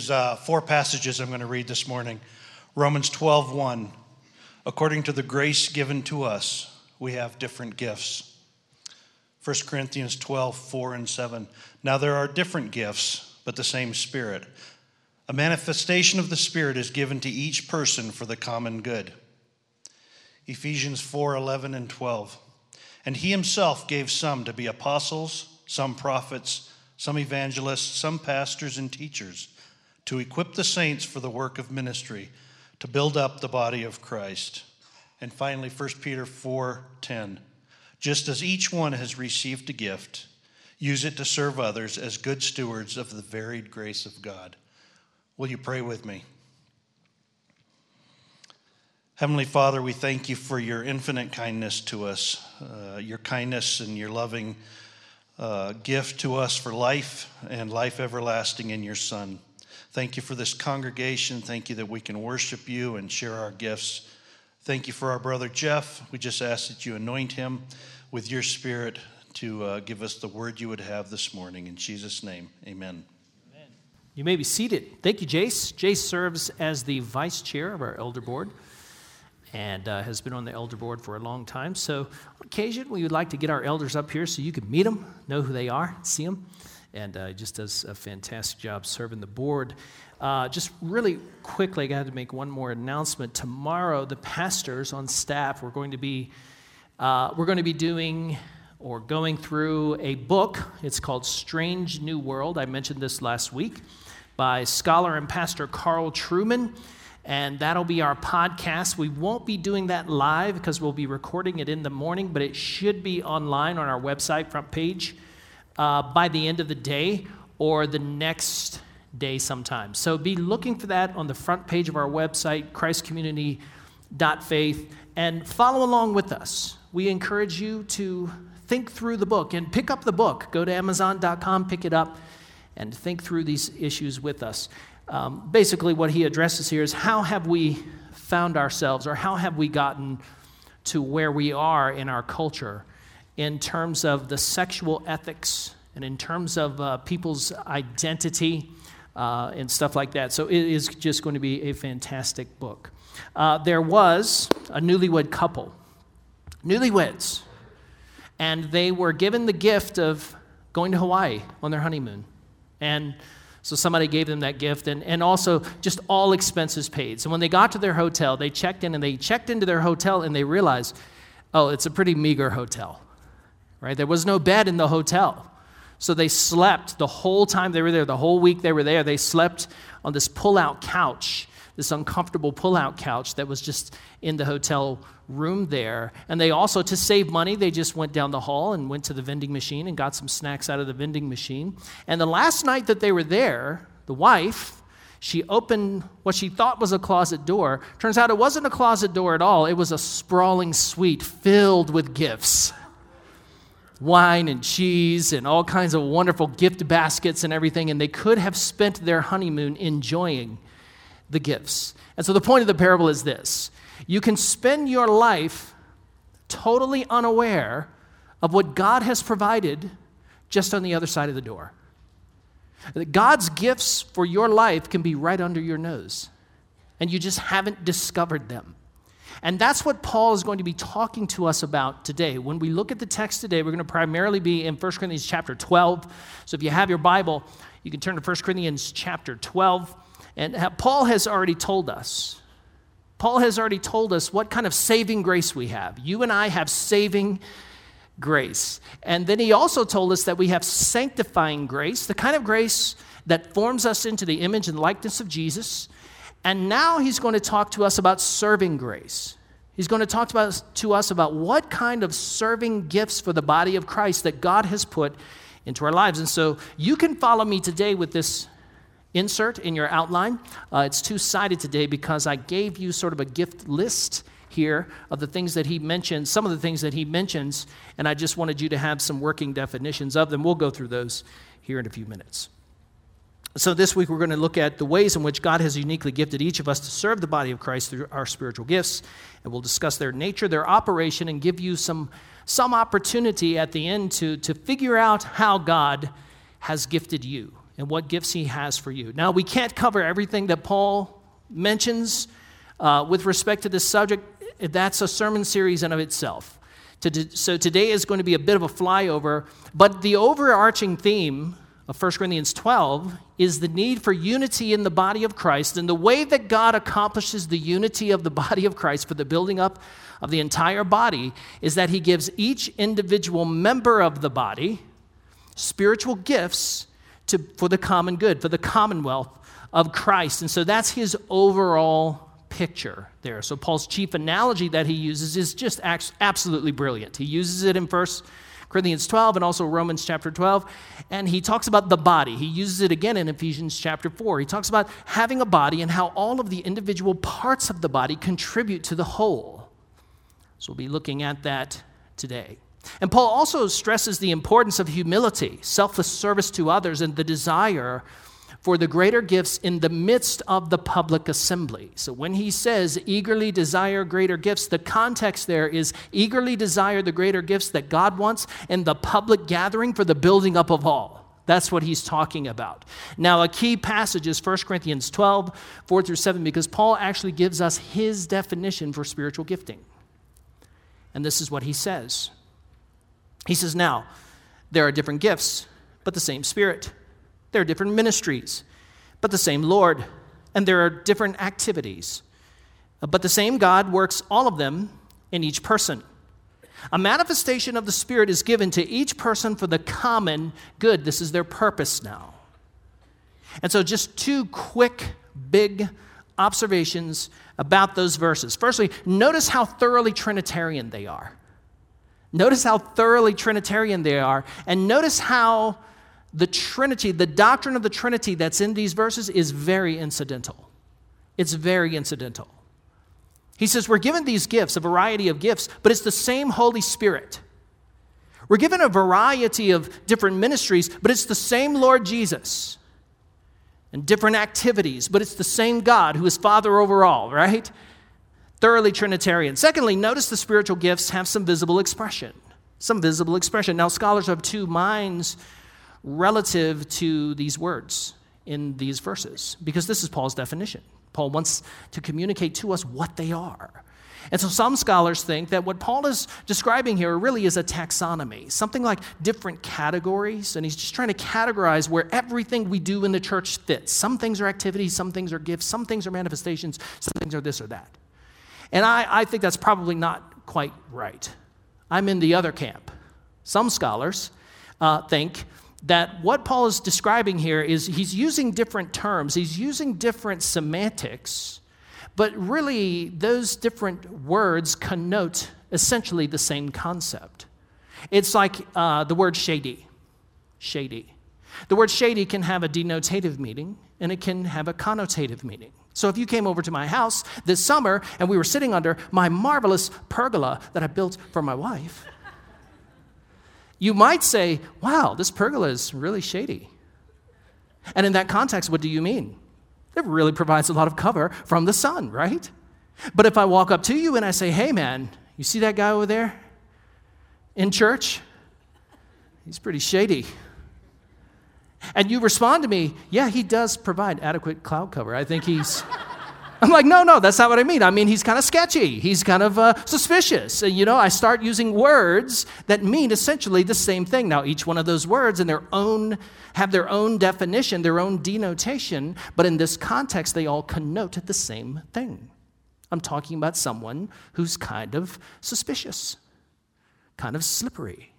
There's uh, four passages I'm going to read this morning. Romans 12, 1. According to the grace given to us, we have different gifts. 1 Corinthians 12, 4 and 7. Now there are different gifts, but the same Spirit. A manifestation of the Spirit is given to each person for the common good. Ephesians 4, 11 and 12. And he himself gave some to be apostles, some prophets, some evangelists, some pastors and teachers, to equip the saints for the work of ministry, to build up the body of Christ. And finally 1 Peter 4:10. Just as each one has received a gift, use it to serve others as good stewards of the varied grace of God. Will you pray with me? Heavenly Father, we thank you for your infinite kindness to us, uh, your kindness and your loving uh, gift to us for life and life everlasting in your Son. Thank you for this congregation. Thank you that we can worship you and share our gifts. Thank you for our brother Jeff. We just ask that you anoint him with your spirit to uh, give us the word you would have this morning. In Jesus' name, amen. You may be seated. Thank you, Jace. Jace serves as the vice chair of our elder board and uh, has been on the elder board for a long time. So, on occasion, we would like to get our elders up here so you can meet them, know who they are, see them, and uh, just does a fantastic job serving the board. Uh, just really quickly, I got to make one more announcement. Tomorrow, the pastors on staff we're going to be uh, we're going to be doing or going through a book. It's called Strange New World. I mentioned this last week by scholar and pastor Carl Trueman. and that'll be our podcast. We won't be doing that live because we'll be recording it in the morning, but it should be online on our website front page uh, by the end of the day or the next day sometime. So be looking for that on the front page of our website, christcommunity.faith, and follow along with us. We encourage you to think through the book and pick up the book. Go to amazon.com, pick it up, and think through these issues with us um, basically what he addresses here is how have we found ourselves or how have we gotten to where we are in our culture in terms of the sexual ethics and in terms of uh, people's identity uh, and stuff like that. So it is just going to be a fantastic book. Uh, there was a newlywed couple, newlyweds, and they were given the gift of going to Hawaii on their honeymoon. And so somebody gave them that gift, and, and also just all expenses paid. So when they got to their hotel, they checked in and they checked into their hotel and they realized, oh, it's a pretty meager hotel, right? There was no bed in the hotel. So they slept the whole time they were there, the whole week they were there. They slept on this pull out couch this uncomfortable pull-out couch that was just in the hotel room there. And they also, to save money, they just went down the hall and went to the vending machine and got some snacks out of the vending machine. And the last night that they were there, the wife, she opened what she thought was a closet door. Turns out it wasn't a closet door at all, it was a sprawling suite filled with gifts wine and cheese and all kinds of wonderful gift baskets and everything. And they could have spent their honeymoon enjoying the gifts. And so the point of the parable is this you can spend your life totally unaware of what God has provided just on the other side of the door. God's gifts for your life can be right under your nose, and you just haven't discovered them. And that's what Paul is going to be talking to us about today. When we look at the text today, we're going to primarily be in 1 Corinthians chapter 12. So if you have your Bible, you can turn to 1 Corinthians chapter 12. And Paul has already told us. Paul has already told us what kind of saving grace we have. You and I have saving grace. And then he also told us that we have sanctifying grace, the kind of grace that forms us into the image and likeness of Jesus. And now he's going to talk to us about serving grace. He's going to talk about, to us about what kind of serving gifts for the body of Christ that God has put into our lives. And so you can follow me today with this insert in your outline. Uh, it's two sided today because I gave you sort of a gift list here of the things that he mentions, some of the things that he mentions, and I just wanted you to have some working definitions of them. We'll go through those here in a few minutes. So, this week we're going to look at the ways in which God has uniquely gifted each of us to serve the body of Christ through our spiritual gifts. And we'll discuss their nature, their operation, and give you some, some opportunity at the end to, to figure out how God has gifted you and what gifts he has for you. Now, we can't cover everything that Paul mentions uh, with respect to this subject. That's a sermon series in of itself. So today is going to be a bit of a flyover, but the overarching theme of 1 Corinthians 12 is the need for unity in the body of Christ. And the way that God accomplishes the unity of the body of Christ for the building up of the entire body is that He gives each individual member of the body spiritual gifts to, for the common good, for the commonwealth of Christ. And so that's His overall picture there. So Paul's chief analogy that he uses is just absolutely brilliant. He uses it in First Corinthians 12 and also Romans chapter 12. And he talks about the body. He uses it again in Ephesians chapter 4. He talks about having a body and how all of the individual parts of the body contribute to the whole. So we'll be looking at that today. And Paul also stresses the importance of humility, selfless service to others, and the desire for the greater gifts in the midst of the public assembly. So when he says eagerly desire greater gifts, the context there is eagerly desire the greater gifts that God wants in the public gathering for the building up of all. That's what he's talking about. Now, a key passage is 1 Corinthians 12, 4 through 7, because Paul actually gives us his definition for spiritual gifting. And this is what he says. He says, Now, there are different gifts, but the same Spirit. There are different ministries, but the same Lord. And there are different activities, but the same God works all of them in each person. A manifestation of the Spirit is given to each person for the common good. This is their purpose now. And so, just two quick, big observations about those verses. Firstly, notice how thoroughly Trinitarian they are. Notice how thoroughly Trinitarian they are, and notice how the Trinity, the doctrine of the Trinity that's in these verses is very incidental. It's very incidental. He says, We're given these gifts, a variety of gifts, but it's the same Holy Spirit. We're given a variety of different ministries, but it's the same Lord Jesus and different activities, but it's the same God who is Father over all, right? Thoroughly Trinitarian. Secondly, notice the spiritual gifts have some visible expression. Some visible expression. Now, scholars have two minds relative to these words in these verses, because this is Paul's definition. Paul wants to communicate to us what they are. And so some scholars think that what Paul is describing here really is a taxonomy, something like different categories, and he's just trying to categorize where everything we do in the church fits. Some things are activities, some things are gifts, some things are manifestations, some things are this or that. And I, I think that's probably not quite right. I'm in the other camp. Some scholars uh, think that what Paul is describing here is he's using different terms, he's using different semantics, but really those different words connote essentially the same concept. It's like uh, the word shady. Shady. The word shady can have a denotative meaning and it can have a connotative meaning. So if you came over to my house this summer and we were sitting under my marvelous pergola that I built for my wife, you might say, wow, this pergola is really shady. And in that context, what do you mean? It really provides a lot of cover from the sun, right? But if I walk up to you and I say, hey, man, you see that guy over there in church? He's pretty shady. And you respond to me, yeah, he does provide adequate cloud cover. I think he's. I'm like, no, no, that's not what I mean. I mean, he's kind of sketchy. He's kind of uh, suspicious. And, you know, I start using words that mean essentially the same thing. Now, each one of those words in their own have their own definition, their own denotation, but in this context, they all connote the same thing. I'm talking about someone who's kind of suspicious, kind of slippery.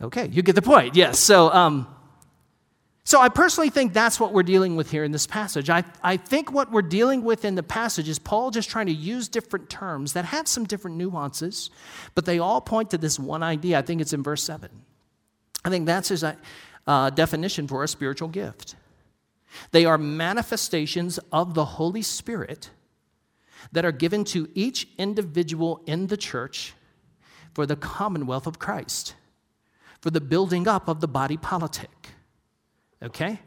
Okay, you get the point. Yes. So, um, so I personally think that's what we're dealing with here in this passage. I, I think what we're dealing with in the passage is Paul just trying to use different terms that have some different nuances, but they all point to this one idea. I think it's in verse 7. I think that's his uh, definition for a spiritual gift. They are manifestations of the Holy Spirit that are given to each individual in the church for the commonwealth of Christ, for the building up of the body politic. Okay?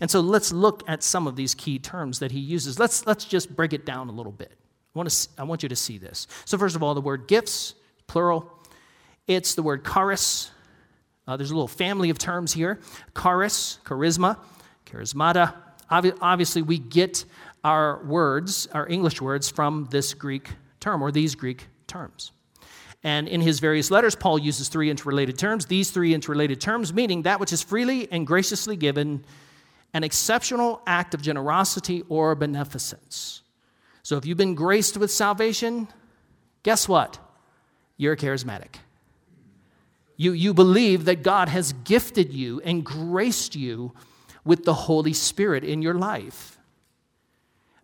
And so let's look at some of these key terms that he uses. Let's, let's just break it down a little bit. I want, to, I want you to see this. So, first of all, the word gifts, plural, it's the word charis, Uh, there's a little family of terms here charis, charisma, charismata. Obvi- obviously, we get our words, our English words, from this Greek term or these Greek terms. And in his various letters, Paul uses three interrelated terms. These three interrelated terms meaning that which is freely and graciously given, an exceptional act of generosity or beneficence. So if you've been graced with salvation, guess what? You're charismatic. You, you believe that God has gifted you and graced you with the Holy Spirit in your life.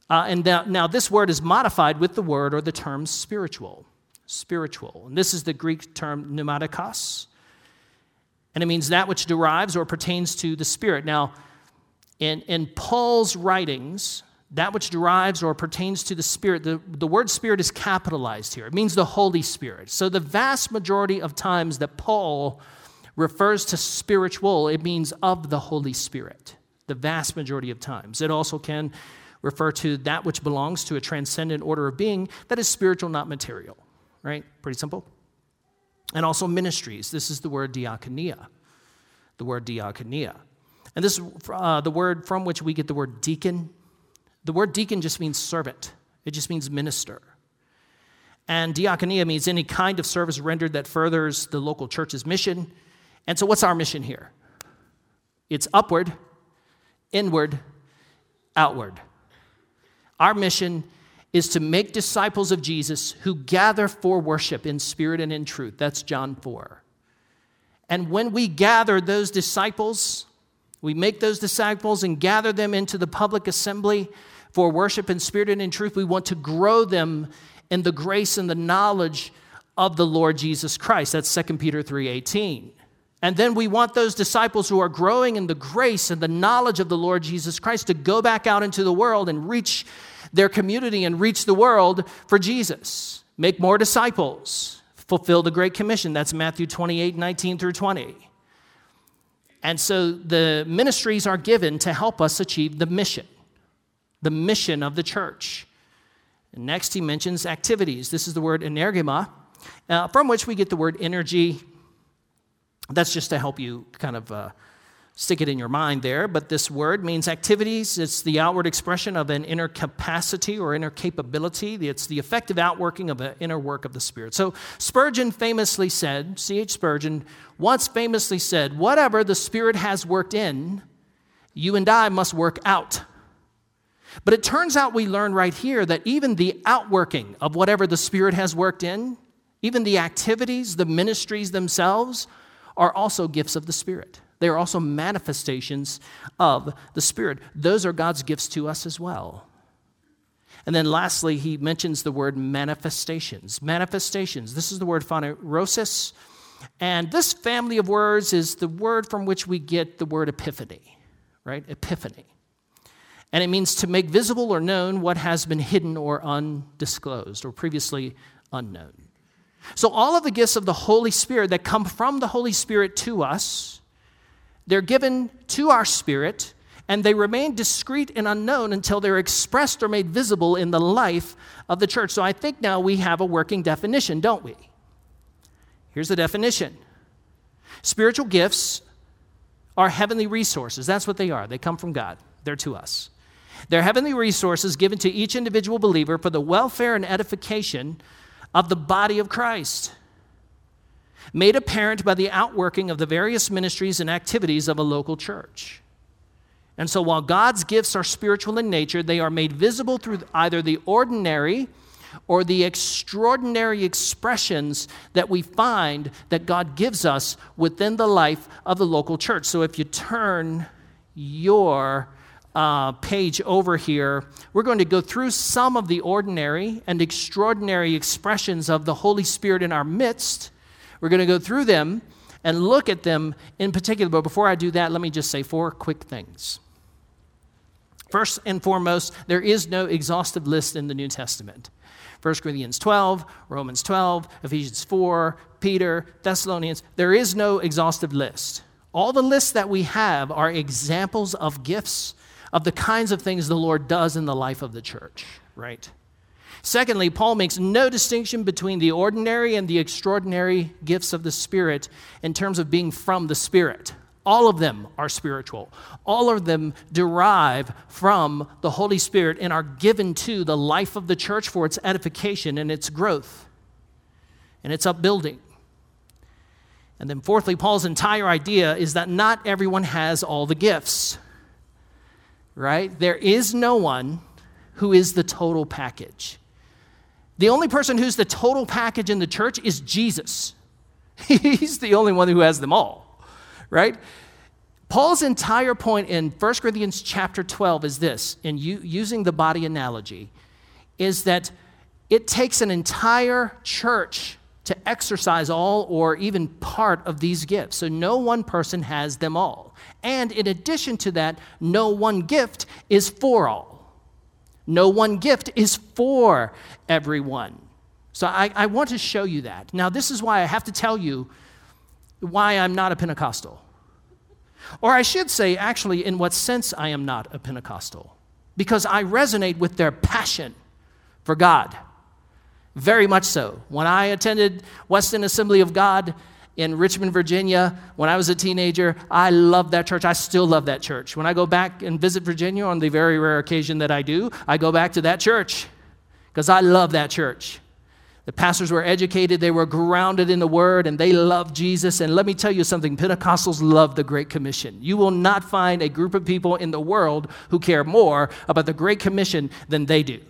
Uh, and now, now, this word is modified with the word or the term spiritual. Spiritual. And this is the Greek term pneumatikos. And it means that which derives or pertains to the Spirit. Now, in, in Paul's writings, that which derives or pertains to the Spirit, the, the word Spirit is capitalized here. It means the Holy Spirit. So, the vast majority of times that Paul refers to spiritual, it means of the Holy Spirit. The vast majority of times. It also can refer to that which belongs to a transcendent order of being that is spiritual, not material. Right? Pretty simple. And also ministries. This is the word diakonia. The word diakonia. And this is uh, the word from which we get the word deacon the word deacon just means servant, it just means minister. And diakonia means any kind of service rendered that furthers the local church's mission. And so, what's our mission here? It's upward, inward, outward. Our mission is to make disciples of Jesus who gather for worship in spirit and in truth. That's John 4. And when we gather those disciples, we make those disciples and gather them into the public assembly for worship in spirit and in truth. We want to grow them in the grace and the knowledge of the Lord Jesus Christ. That's 2 Peter 3:18. And then we want those disciples who are growing in the grace and the knowledge of the Lord Jesus Christ to go back out into the world and reach their community and reach the world for Jesus. Make more disciples. Fulfill the Great Commission. That's Matthew 28, 19 through 20. And so the ministries are given to help us achieve the mission the mission of the church. Next, he mentions activities. This is the word energema, uh, from which we get the word energy. That's just to help you kind of uh, stick it in your mind there. But this word means activities. It's the outward expression of an inner capacity or inner capability. It's the effective outworking of an inner work of the Spirit. So Spurgeon famously said, C.H. Spurgeon once famously said, Whatever the Spirit has worked in, you and I must work out. But it turns out we learn right here that even the outworking of whatever the Spirit has worked in, even the activities, the ministries themselves, are also gifts of the Spirit. They are also manifestations of the Spirit. Those are God's gifts to us as well. And then lastly, he mentions the word manifestations. Manifestations. This is the word phanerosis. And this family of words is the word from which we get the word epiphany, right? Epiphany and it means to make visible or known what has been hidden or undisclosed or previously unknown. So, all of the gifts of the Holy Spirit that come from the Holy Spirit to us, they're given to our spirit, and they remain discreet and unknown until they're expressed or made visible in the life of the church. So, I think now we have a working definition, don't we? Here's the definition spiritual gifts are heavenly resources. That's what they are, they come from God, they're to us. They're heavenly resources given to each individual believer for the welfare and edification of the body of Christ, made apparent by the outworking of the various ministries and activities of a local church. And so, while God's gifts are spiritual in nature, they are made visible through either the ordinary or the extraordinary expressions that we find that God gives us within the life of the local church. So, if you turn your uh, page over here, we're going to go through some of the ordinary and extraordinary expressions of the Holy Spirit in our midst. We're going to go through them and look at them in particular. But before I do that, let me just say four quick things. First and foremost, there is no exhaustive list in the New Testament. 1 Corinthians 12, Romans 12, Ephesians 4, Peter, Thessalonians, there is no exhaustive list. All the lists that we have are examples of gifts of the kinds of things the Lord does in the life of the church, right? Secondly, Paul makes no distinction between the ordinary and the extraordinary gifts of the Spirit in terms of being from the Spirit. All of them are spiritual. All of them derive from the Holy Spirit and are given to the life of the church for its edification and its growth and its upbuilding. And then, fourthly, Paul's entire idea is that not everyone has all the gifts, right? There is no one who is the total package. The only person who's the total package in the church is Jesus. He's the only one who has them all, right? Paul's entire point in 1 Corinthians chapter 12 is this, in using the body analogy, is that it takes an entire church to exercise all or even part of these gifts. So no one person has them all. And in addition to that, no one gift is for all. No one gift is for everyone. So I, I want to show you that. Now, this is why I have to tell you why I'm not a Pentecostal. Or I should say, actually, in what sense I am not a Pentecostal. Because I resonate with their passion for God. Very much so. When I attended Weston Assembly of God, in Richmond, Virginia, when I was a teenager. I loved that church. I still love that church. When I go back and visit Virginia on the very rare occasion that I do, I go back to that church because I love that church. The pastors were educated, they were grounded in the word, and they loved Jesus. And let me tell you something Pentecostals love the Great Commission. You will not find a group of people in the world who care more about the Great Commission than they do.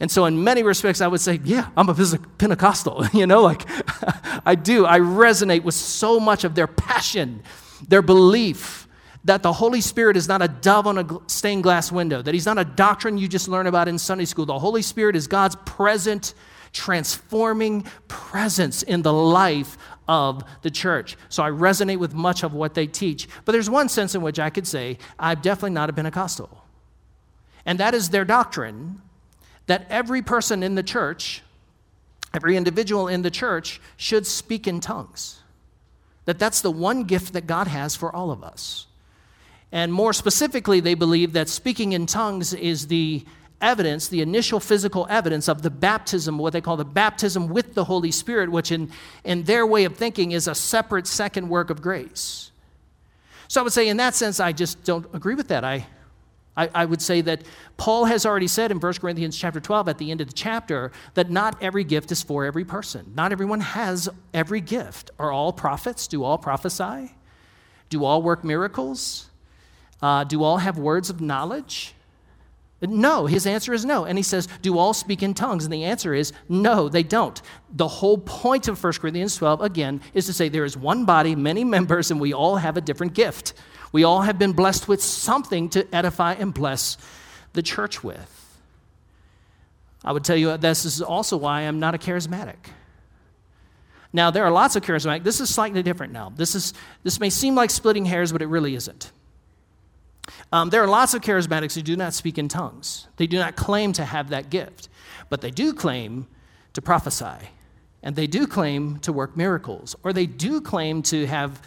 And so, in many respects, I would say, yeah, I'm a Pentecostal. you know, like I do. I resonate with so much of their passion, their belief that the Holy Spirit is not a dove on a stained glass window, that He's not a doctrine you just learn about in Sunday school. The Holy Spirit is God's present, transforming presence in the life of the church. So I resonate with much of what they teach. But there's one sense in which I could say I'm definitely not a Pentecostal. And that is their doctrine that every person in the church, every individual in the church, should speak in tongues. That that's the one gift that God has for all of us. And more specifically, they believe that speaking in tongues is the evidence, the initial physical evidence of the baptism, what they call the baptism with the Holy Spirit, which in, in their way of thinking is a separate second work of grace. So I would say, in that sense, I just don't agree with that. I, I, I, would say that Paul has already said in 1 Corinthians chapter 12 at the end of the chapter that not every gift is for every person. Not everyone has every gift. Are all prophets? Do all prophesy? Do all work miracles? Uh, do all have words of knowledge? No, his answer is no. And he says, Do all speak in tongues? And the answer is no, they don't. The whole point of 1 Corinthians 12, again, is to say there is one body, many members, and we all have a different gift. We all have been blessed with something to edify and bless the church with. I would tell you this is also why I'm not a charismatic. Now, there are lots of charismatic. This is slightly different now. This, is, this may seem like splitting hairs, but it really isn't. Um, there are lots of charismatics who do not speak in tongues. They do not claim to have that gift, but they do claim to prophesy, and they do claim to work miracles, or they do claim to have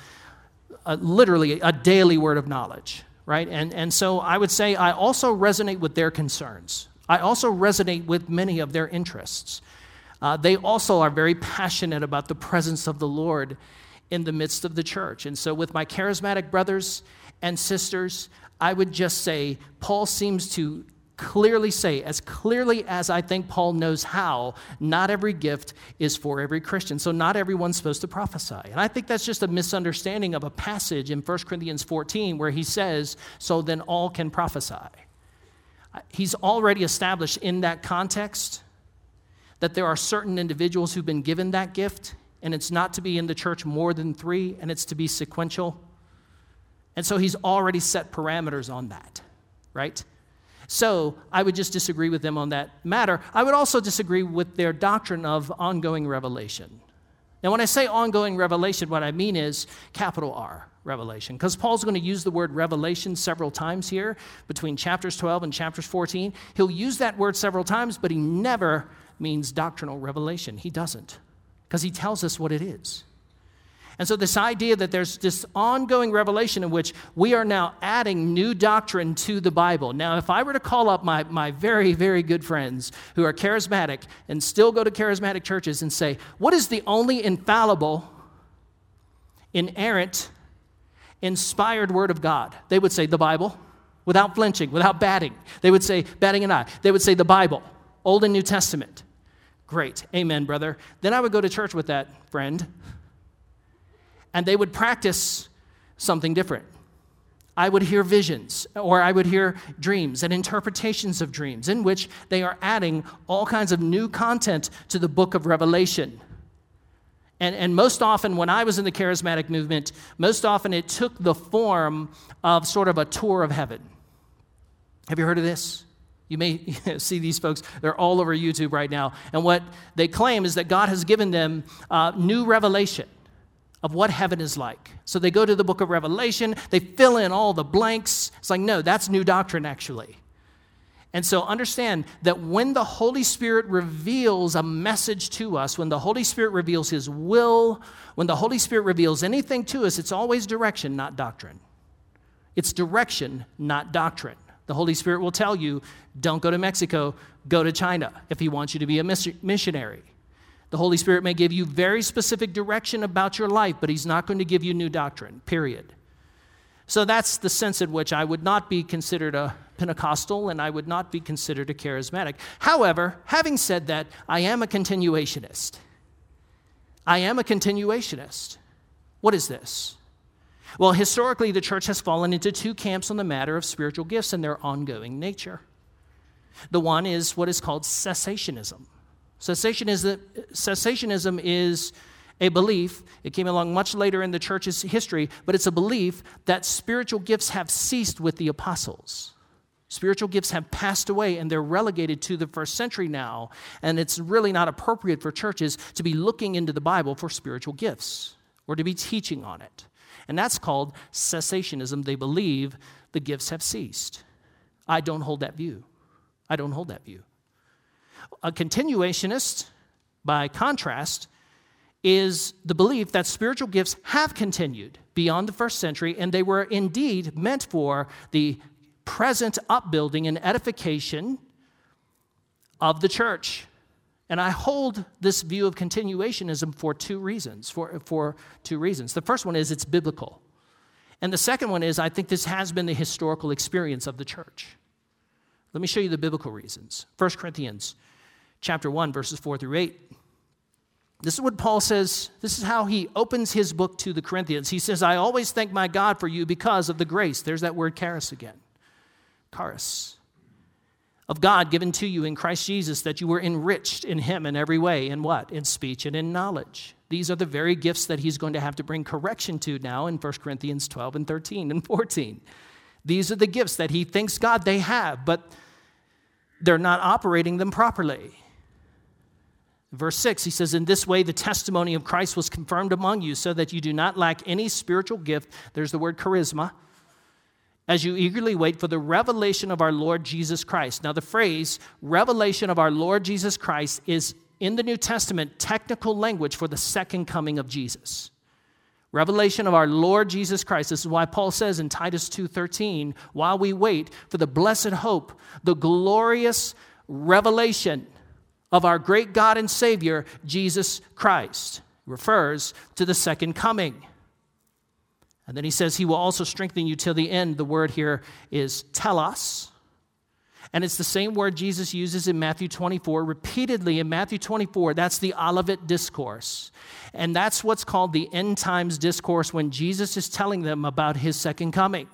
a, literally a daily word of knowledge, right? And, and so I would say I also resonate with their concerns. I also resonate with many of their interests. Uh, they also are very passionate about the presence of the Lord in the midst of the church. And so, with my charismatic brothers and sisters, I would just say Paul seems to clearly say, as clearly as I think Paul knows how, not every gift is for every Christian. So not everyone's supposed to prophesy. And I think that's just a misunderstanding of a passage in 1 Corinthians 14 where he says, So then all can prophesy. He's already established in that context that there are certain individuals who've been given that gift, and it's not to be in the church more than three, and it's to be sequential. And so he's already set parameters on that, right? So I would just disagree with them on that matter. I would also disagree with their doctrine of ongoing revelation. Now, when I say ongoing revelation, what I mean is capital R, revelation, because Paul's going to use the word revelation several times here between chapters 12 and chapters 14. He'll use that word several times, but he never means doctrinal revelation. He doesn't, because he tells us what it is. And so, this idea that there's this ongoing revelation in which we are now adding new doctrine to the Bible. Now, if I were to call up my, my very, very good friends who are charismatic and still go to charismatic churches and say, What is the only infallible, inerrant, inspired word of God? They would say, The Bible, without flinching, without batting. They would say, batting an eye. They would say, The Bible, Old and New Testament. Great. Amen, brother. Then I would go to church with that friend and they would practice something different. I would hear visions, or I would hear dreams and interpretations of dreams, in which they are adding all kinds of new content to the book of Revelation. And, and most often, when I was in the charismatic movement, most often it took the form of sort of a tour of heaven. Have you heard of this? You may see these folks, they're all over YouTube right now. And what they claim is that God has given them uh, new revelation of what heaven is like. So they go to the book of Revelation, they fill in all the blanks. It's like, no, that's new doctrine, actually. And so understand that when the Holy Spirit reveals a message to us, when the Holy Spirit reveals His will, when the Holy Spirit reveals anything to us, it's always direction, not doctrine. It's direction, not doctrine. The Holy Spirit will tell you, don't go to Mexico, go to China if He wants you to be a missionary. The Holy Spirit may give you very specific direction about your life, but He's not going to give you new doctrine, period. So that's the sense in which I would not be considered a Pentecostal and I would not be considered a charismatic. However, having said that, I am a continuationist. I am a continuationist. What is this? Well, historically, the church has fallen into two camps on the matter of spiritual gifts and their ongoing nature. The one is what is called cessationism. Cessationism, cessationism is a belief, it came along much later in the church's history, but it's a belief that spiritual gifts have ceased with the apostles. Spiritual gifts have passed away and they're relegated to the first century now. And it's really not appropriate for churches to be looking into the Bible for spiritual gifts or to be teaching on it. And that's called cessationism. They believe the gifts have ceased. I don't hold that view. I don't hold that view. A continuationist, by contrast, is the belief that spiritual gifts have continued beyond the first century and they were indeed meant for the present upbuilding and edification of the church. And I hold this view of continuationism for two reasons. For, for two reasons. The first one is it's biblical. And the second one is I think this has been the historical experience of the church. Let me show you the biblical reasons. 1 Corinthians chapter 1, verses 4 through 8. This is what Paul says. This is how he opens his book to the Corinthians. He says, I always thank my God for you because of the grace. There's that word charis again. Charis. Of God given to you in Christ Jesus, that you were enriched in him in every way. In what? In speech and in knowledge. These are the very gifts that he's going to have to bring correction to now in 1 Corinthians 12 and 13 and 14. These are the gifts that he thinks God they have, but they're not operating them properly. Verse 6, he says, In this way the testimony of Christ was confirmed among you, so that you do not lack any spiritual gift. There's the word charisma. As you eagerly wait for the revelation of our Lord Jesus Christ. Now, the phrase revelation of our Lord Jesus Christ is in the New Testament technical language for the second coming of Jesus. Revelation of our Lord Jesus Christ. This is why Paul says in Titus 2:13, while we wait for the blessed hope, the glorious revelation of our great God and Savior, Jesus Christ. refers to the second coming. And then he says, He will also strengthen you till the end. The word here is telos. And it's the same word Jesus uses in Matthew 24, repeatedly in Matthew 24. That's the Olivet Discourse. And that's what's called the end times discourse when Jesus is telling them about his second coming.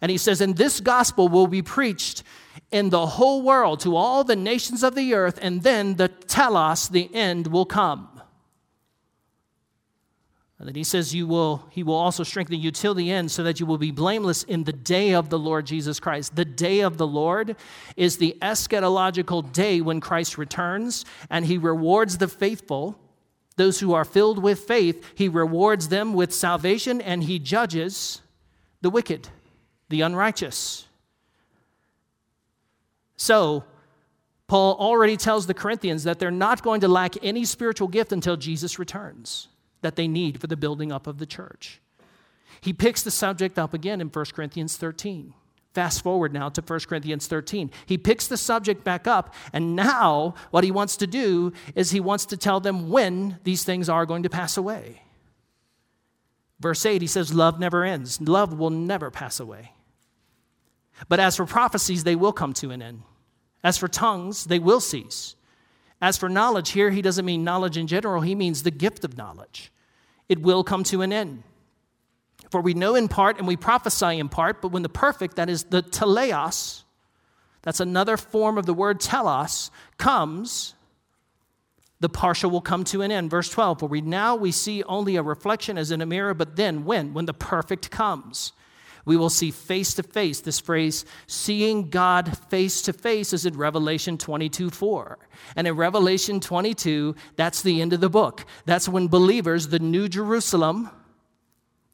And he says, And this gospel will be preached in the whole world to all the nations of the earth, and then the telos, the end, will come. And then he says, you will, He will also strengthen you till the end so that you will be blameless in the day of the Lord Jesus Christ. The day of the Lord is the eschatological day when Christ returns and He rewards the faithful, those who are filled with faith. He rewards them with salvation and He judges the wicked, the unrighteous. So, Paul already tells the Corinthians that they're not going to lack any spiritual gift until Jesus returns. that they need for the building up of the church. He picks the subject up again in 1 Corinthians 13. Fast forward now to 1 Corinthians 13. He picks the subject back up, and now what he wants to do is he wants to tell them when these things are going to pass away. Verse 8, he says, Love never ends, love will never pass away. But as for prophecies, they will come to an end. As for tongues, they will cease. As for knowledge, here he doesn't mean knowledge in general, he means the gift of knowledge. It will come to an end. For we know in part and we prophesy in part, but when the perfect, that is the teleos, that's another form of the word telos, comes, the partial will come to an end. Verse 12, for we now we see only a reflection as in a mirror, but then when? When the perfect comes. We will see face to face. This phrase, seeing God face to face, is in Revelation 22 4. And in Revelation 22, that's the end of the book. That's when believers, the New Jerusalem,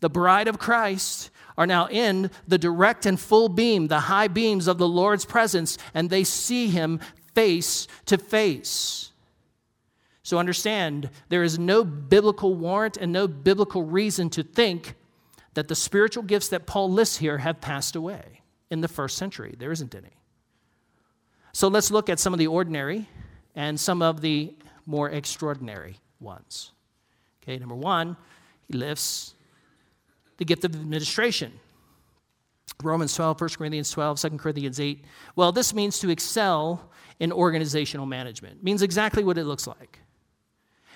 the bride of Christ, are now in the direct and full beam, the high beams of the Lord's presence, and they see him face to face. So understand, there is no biblical warrant and no biblical reason to think that the spiritual gifts that Paul lists here have passed away in the first century. There isn't any. So let's look at some of the ordinary and some of the more extraordinary ones. Okay, number one, he lifts the gift of administration. Romans 12, 1 Corinthians 12, 2 Corinthians 8. Well, this means to excel in organizational management. It means exactly what it looks like.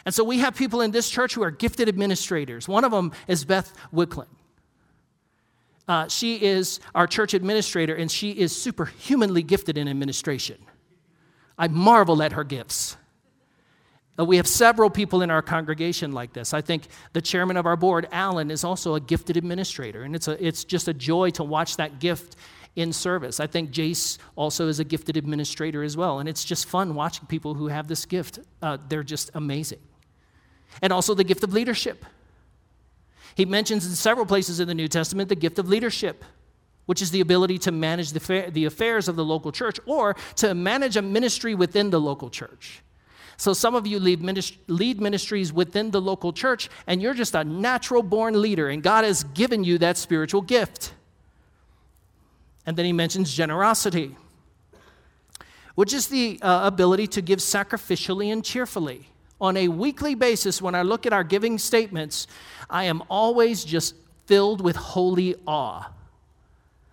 And so we have people in this church who are gifted administrators. One of them is Beth Wicklin. Uh, she is our church administrator, and she is superhumanly gifted in administration. I marvel at her gifts. Uh, we have several people in our congregation like this. I think the chairman of our board, Alan, is also a gifted administrator, and it's, a, it's just a joy to watch that gift in service. I think Jace also is a gifted administrator as well, and it's just fun watching people who have this gift. Uh, they're just amazing. And also the gift of leadership. He mentions in several places in the New Testament the gift of leadership, which is the ability to manage the, the affairs of the local church or to manage a ministry within the local church. So some of you lead, minist- lead ministries within the local church, and you're just a natural born leader, and God has given you that spiritual gift. And then he mentions generosity, which is the uh, ability to give sacrificially and cheerfully. On a weekly basis, when I look at our giving statements, I am always just filled with holy awe.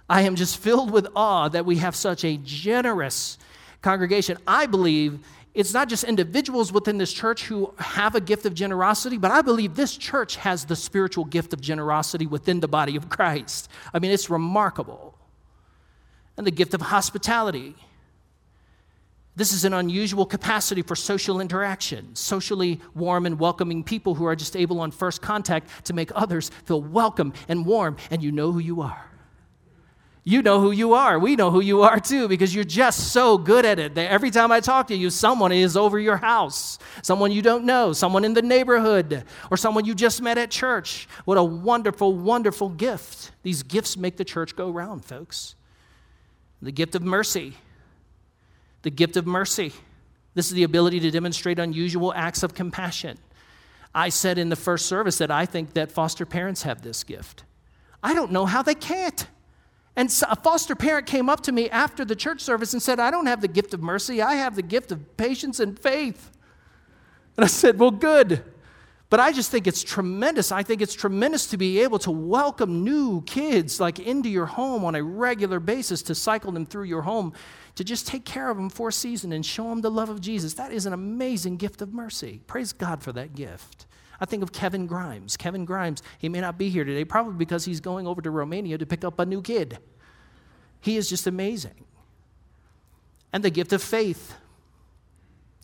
I am just filled with awe that we have such a generous congregation. I believe it's not just individuals within this church who have a gift of generosity, but I believe this church has the spiritual gift of generosity within the body of Christ. I mean, it's remarkable. And the gift of hospitality. This is an unusual capacity for social interaction, socially warm and welcoming people who are just able on first contact to make others feel welcome and warm, and you know who you are. You know who you are. We know who you are too because you're just so good at it. that Every time I talk to you, someone is over your house, someone you don't know, someone in the neighborhood, or someone you just met at church. What a wonderful, wonderful gift. These gifts make the church go round, folks. The gift of mercy. The gift of mercy. This is the ability to demonstrate unusual acts of compassion. I said in the first service that I think that foster parents have this gift. I don't know how they can't. And a foster parent came up to me after the church service and said, I don't have the gift of mercy, I have the gift of patience and faith. And I said, Well, good. But I just think it's tremendous. I think it's tremendous to be able to welcome new kids like into your home on a regular basis, to cycle them through your home, to just take care of them for a season and show them the love of Jesus. That is an amazing gift of mercy. Praise God for that gift. I think of Kevin Grimes. Kevin Grimes, he may not be here today, probably because he's going over to Romania to pick up a new kid. He is just amazing. And the gift of faith.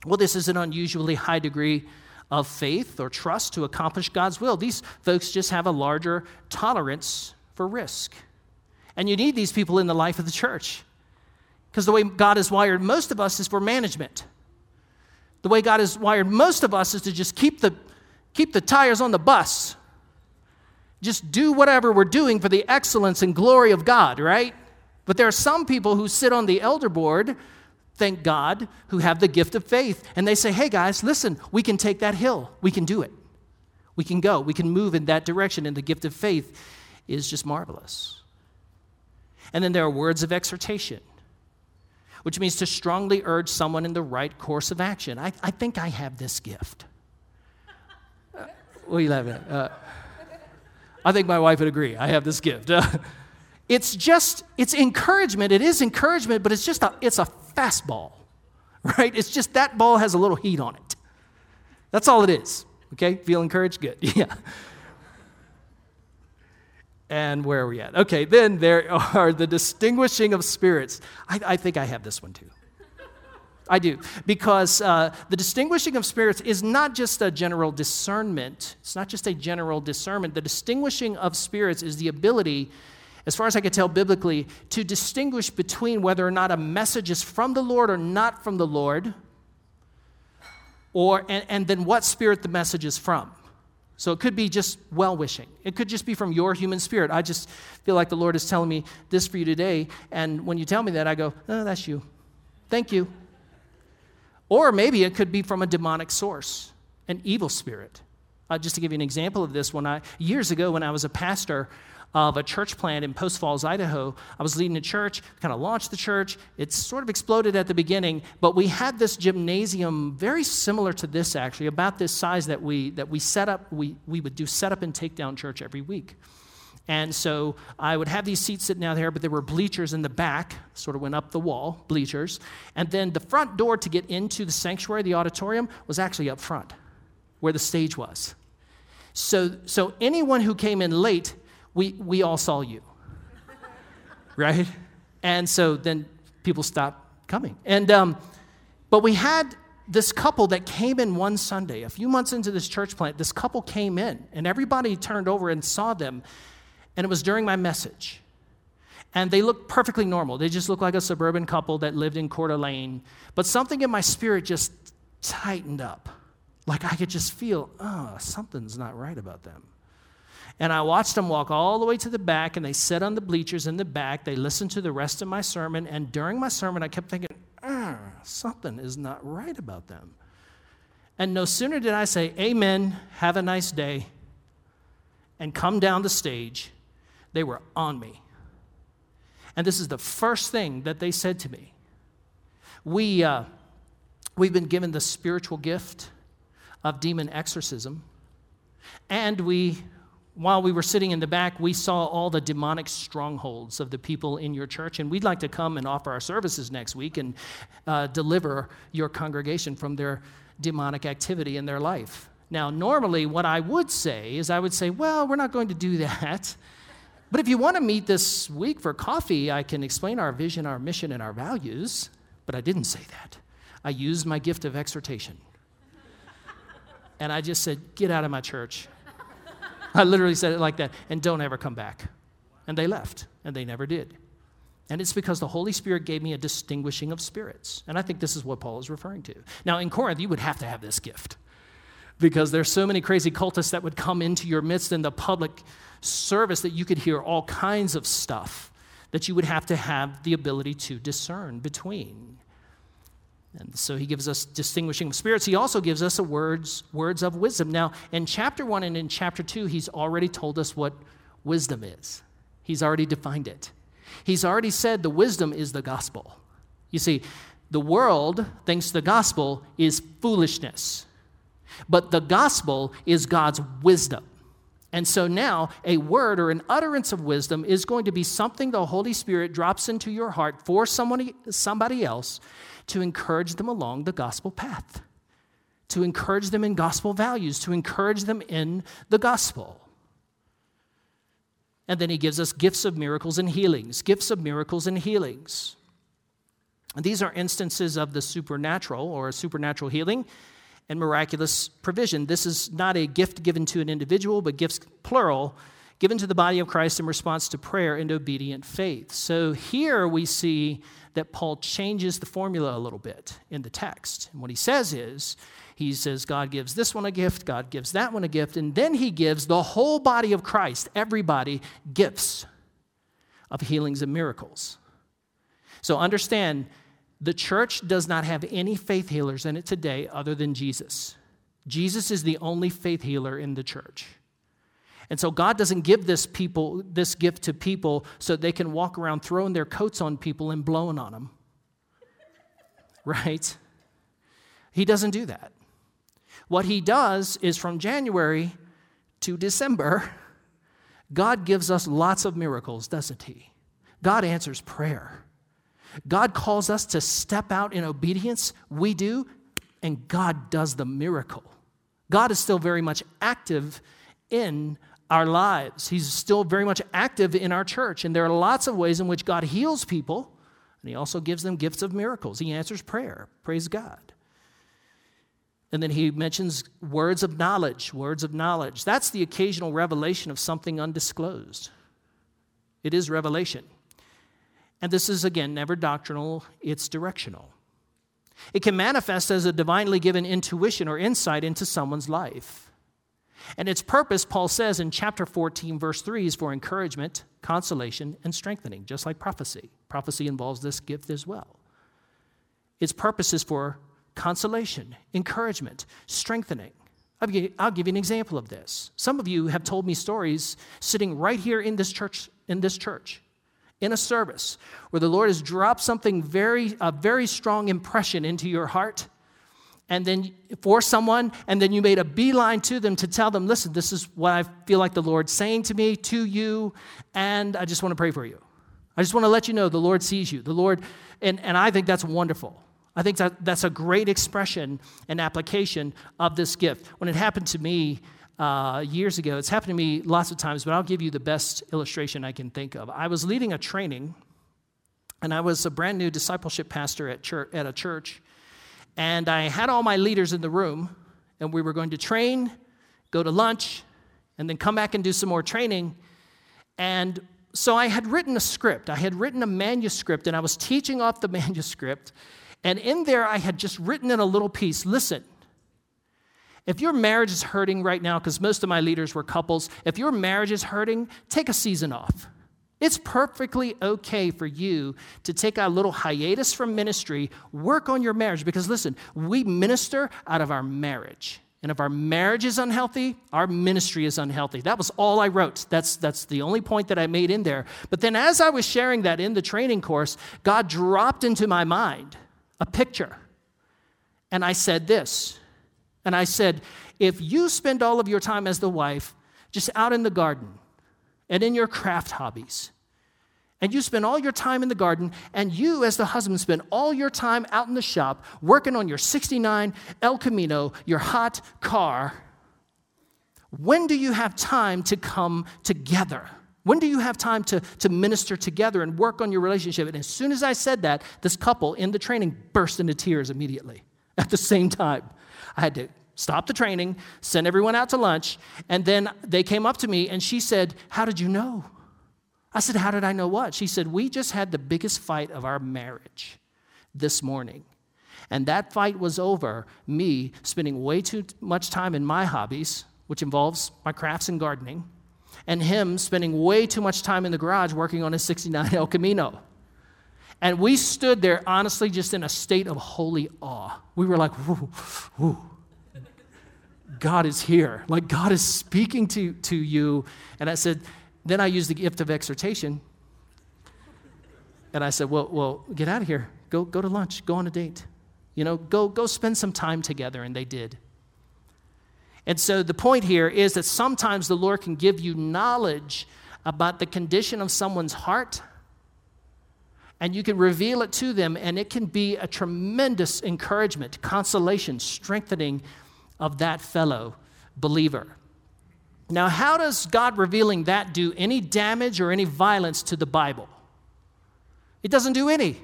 Well, this is an unusually high degree of faith or trust to accomplish God's will. These folks just have a larger tolerance for risk. And you need these people in the life of the church. Because the way God has wired most of us is for management. The way God has wired most of us is to just keep the keep the tires on the bus. Just do whatever we're doing for the excellence and glory of God, right? But there are some people who sit on the elder board, thank God, who have the gift of faith. And they say, hey guys, listen, we can take that hill. We can do it. We can go, we can move in that direction, and the gift of faith is just marvelous. And then there are words of exhortation, which means to strongly urge someone in the right course of action. I, I think I have this gift. Uh, what are you laughing at? Uh, I think my wife would agree. I have this gift. it's just, it's encouragement. It is encouragement, but it's just a, it's a fastball, right? It's just that ball has a little heat on it. That's all it is. Okay? Feel encouraged? Good. Yeah. And where are we at? Okay, then there are the distinguishing of spirits. I, I think I have this one too. I do. Because uh, the distinguishing of spirits is not just a general discernment, it's not just a general discernment. The distinguishing of spirits is the ability, as far as I can tell biblically, to distinguish between whether or not a message is from the Lord or not from the Lord, or, and, and then what spirit the message is from. So it could be just well wishing. It could just be from your human spirit. I just feel like the Lord is telling me this for you today. And when you tell me that, I go, oh, that's you. Thank you. Or maybe it could be from a demonic source, an evil spirit. Uh, just to give you an example of this, when I years ago when I was a pastor of a church plant in Post Falls, Idaho, I was leading a church, kind of launched the church. It sort of exploded at the beginning, but we had this gymnasium very similar to this actually, about this size that we that we set up. We we would do set up and take down church every week. And so I would have these seats sitting out there, but there were bleachers in the back, sort of went up the wall, bleachers. And then the front door to get into the sanctuary, the auditorium, was actually up front, where the stage was. So, so anyone who came in late, we, we all saw you. right? And so then people stopped coming. And, um, but we had this couple that came in one Sunday, a few months into this church plant, this couple came in, and everybody turned over and saw them and it was during my message. And they looked perfectly normal. They just looked like a suburban couple that lived in Coeur d'Alene. But something in my spirit just tightened up. Like I could just feel, oh, something's not right about them. And I watched them walk all the way to the back, and they sat on the bleachers in the back. They listened to the rest of my sermon. And during my sermon, I kept thinking, ah, something is not right about them. And no sooner did I say, Amen, have a nice day, and come down the stage they were on me. And this is the first thing that they said to me. We, uh, we've been given the spiritual gift of demon exorcism. And we, while we were sitting in the back, we saw all the demonic strongholds of the people in your church. And we'd like to come and offer our services next week and uh, deliver your congregation from their demonic activity in their life. Now, normally, what I would say is I would say, well, we're not going to do that. But if you want to meet this week for coffee, I can explain our vision, our mission, and our values. But I didn't say that. I used my gift of exhortation. And I just said, Get out of my church. I literally said it like that, and don't ever come back. And they left, and they never did. And it's because the Holy Spirit gave me a distinguishing of spirits. And I think this is what Paul is referring to. Now, in Corinth, you would have to have this gift because there's so many crazy cultists that would come into your midst in the public service that you could hear all kinds of stuff that you would have to have the ability to discern between. And so he gives us distinguishing of spirits. He also gives us words, words of wisdom. Now, in chapter one and in chapter two, he's already told us what wisdom is. He's already defined it. He's already said the wisdom is the gospel. You see, the world thinks the gospel is foolishness, but the gospel is God's wisdom. And so now, a word or an utterance of wisdom is going to be something the Holy Spirit drops into your heart for somebody, somebody else to encourage them along the gospel path, to encourage them in gospel values, to encourage them in the gospel. And then he gives us gifts of miracles and healings, gifts of miracles and healings. And these are instances of the supernatural or supernatural healing and miraculous provision. This is not a gift given to an individual, but gifts, plural, given to the body of Christ in response to prayer and obedient faith. So here we see that Paul changes the formula a little bit in the text. And what he says is, he says, God gives this one a gift, God gives that one a gift, and then he gives the whole body of Christ, everybody, gifts of healings and miracles. So understand the church does not have any faith healers in it today other than Jesus. Jesus is the only faith healer in the church. And so God doesn't give this people this gift to people so they can walk around throwing their coats on people and blowing on them. Right? He doesn't do that. What he does is from January to December, God gives us lots of miracles, doesn't he? God answers prayer. God calls us to step out in obedience. We do, and God does the miracle. God is still very much active in our lives. He's still very much active in our church. And there are lots of ways in which God heals people, and He also gives them gifts of miracles. He answers prayer. Praise God. And then he mentions words of knowledge, words of knowledge. That's the occasional revelation of something undisclosed. It is revelation. And this is, again, never doctrinal, it's directional. It can manifest as a divinely given intuition or insight into someone's life. And its purpose, Paul says in chapter 14, verse 3, is for encouragement, consolation, and strengthening, just like prophecy. Prophecy involves this gift as well. Its purpose is for consolation, encouragement, strengthening. I'll give, you an example of this. Some of you have told me stories sitting right here in this church, in this church, in a service where the Lord has dropped something very, a very strong impression into your heart, and then for someone, and then you made a beeline to them to tell them, listen, this is what I feel like the Lord's saying to me, to you, and I just want to pray for you. I just want to let you know the Lord sees you. The Lord, and, and I think that's wonderful. I think that that's a great expression and application of this gift. When it happened to me, uh, years ago. It's happened to me lots of times, but I'll give you the best illustration I can think of. I was leading a training, and I was a brand new discipleship pastor at, church, at a church, and I had all my leaders in the room, and we were going to train, go to lunch, and then come back and do some more training. And so I had written a script, I had written a manuscript, and I was teaching off the manuscript. And in there, I had just written in a little piece listen, if your marriage is hurting right now, because most of my leaders were couples, if your marriage is hurting, take a season off. It's perfectly okay for you to take a little hiatus from ministry, work on your marriage, because listen, we minister out of our marriage. And if our marriage is unhealthy, our ministry is unhealthy. That was all I wrote. That's, that's the only point that I made in there. But then, as I was sharing that in the training course, God dropped into my mind a picture. And I said this and I said, if you spend all of your time as the wife just out in the garden and in your craft hobbies, and you spend all your time in the garden, and you, as the husband, spend all your time out in the shop working on your 69 El Camino, your hot car, when do you have time to come together? When do you have time to, to minister together and work on your relationship? And as soon as I said that, this couple in the training burst into tears immediately at the same time. I had to stop the training, send everyone out to lunch, and then they came up to me and she said, How did you know? I said, How did I know what? She said, We just had the biggest fight of our marriage this morning. And that fight was over me spending way too much time in my hobbies, which involves my crafts and gardening, and him spending way too much time in the garage working on his 69 El Camino. And we stood there, honestly, just in a state of holy awe. We were like, whoo, whoo. God is here. Like, God is speaking to, to you. And I said, then I used the gift of exhortation. And I said, well, well, get out of here. Go, go to lunch. Go on a date. You know, go, go spend some time together. And they did. And so the point here is that sometimes the Lord can give you knowledge about the condition of someone's heart and you can reveal it to them, and it can be a tremendous encouragement, consolation, strengthening of that fellow believer. Now, how does God revealing that do any damage or any violence to the Bible? It doesn't do any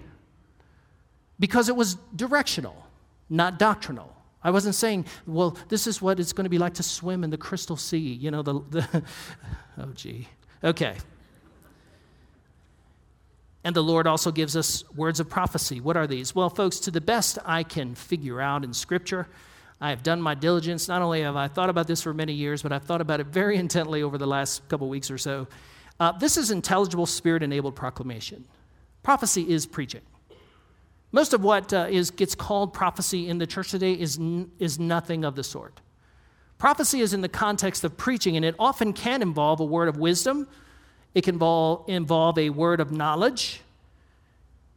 because it was directional, not doctrinal. I wasn't saying, well, this is what it's going to be like to swim in the crystal sea. You know, the, the oh, gee. Okay. And the Lord also gives us words of prophecy. What are these? Well, folks, to the best I can figure out in Scripture, I have done my diligence. Not only have I thought about this for many years, but I've thought about it very intently over the last couple weeks or so. Uh, this is intelligible, spirit enabled proclamation. Prophecy is preaching. Most of what uh, is, gets called prophecy in the church today is, n- is nothing of the sort. Prophecy is in the context of preaching, and it often can involve a word of wisdom, it can involve, involve a word of knowledge,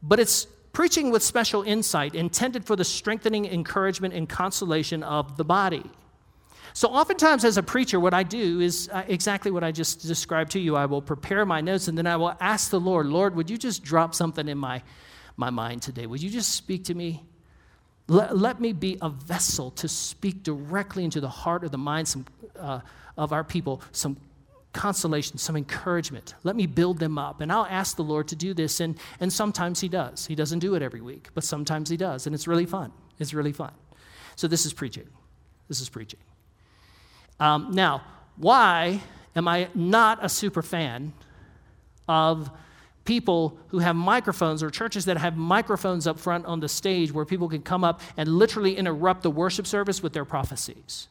but it's preaching with special insight intended for the strengthening, encouragement, and consolation of the body. So, oftentimes, as a preacher, what I do is uh, exactly what I just described to you. I will prepare my notes and then I will ask the Lord, Lord, would you just drop something in my, my mind today? Would you just speak to me? Let, let me be a vessel to speak directly into the heart or the mind some, uh, of our people, some consolation, some encouragement. Let me build them up. And I'll ask the Lord to do this. And, and sometimes He does. He doesn't do it every week, but sometimes He does. And it's really fun. It's really fun. So this is preaching. This is preaching. Um, now, why am I not a super fan of people who have microphones or churches that have microphones up front on the stage where people can come up and literally interrupt the worship service with their prophecies?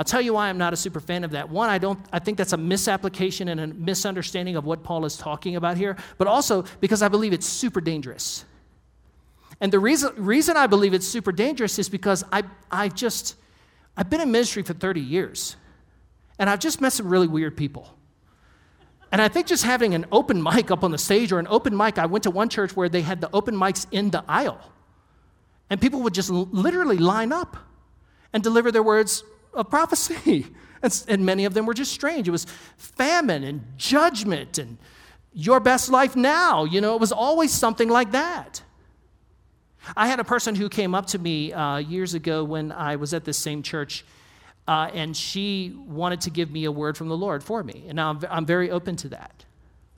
I'll tell you why I'm not a super fan of that. One, I don't I think that's a misapplication and a misunderstanding of what Paul is talking about here, but also because I believe it's super dangerous. And the reason, reason I believe it's super dangerous is because I, I just I've been in ministry for 30 years, and I've just met some really weird people. And I think just having an open mic up on the stage or an open mic, I went to one church where they had the open mics in the aisle. And people would just literally line up and deliver their words of prophecy. And, many of them were just strange. It was famine and judgment and your best life now. You know, it was always something like that. I had a person who came up to me uh, years ago when I was at this same church, uh, and she wanted to give me a word from the Lord for me. And I'm, I'm very open to that.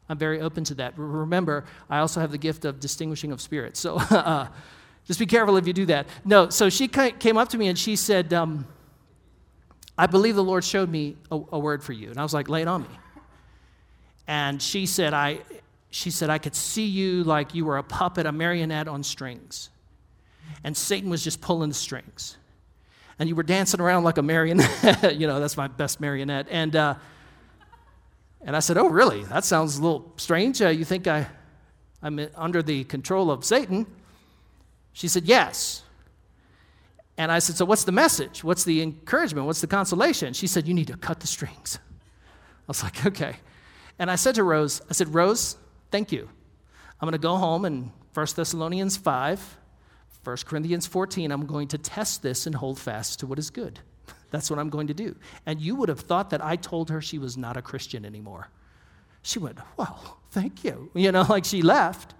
I'm very open to that. Remember, I also have the gift of distinguishing of spirits. So uh, just be careful if you do that. No, so she came up to me and she said, um, I believe the Lord showed me a, a word for you. And I was like, lay it on me. And she said, I, she said, I could see you like you were a puppet, a marionette on strings and Satan was just pulling the strings. And you were dancing around like a marionette. you know, that's my best marionette. And, uh, and I said, Oh, really? That sounds a little strange. Uh, you think I, I'm under the control of Satan? She said, Yes. And I said, So what's the message? What's the encouragement? What's the consolation? She said, You need to cut the strings. I was like, Okay. And I said to Rose, I said, Rose, thank you. I'm going to go home and 1 Thessalonians 5, 1 Corinthians 14, I'm going to test this and hold fast to what is good. That's what I'm going to do. And you would have thought that I told her she was not a Christian anymore. She went, Well, thank you. You know, like she left.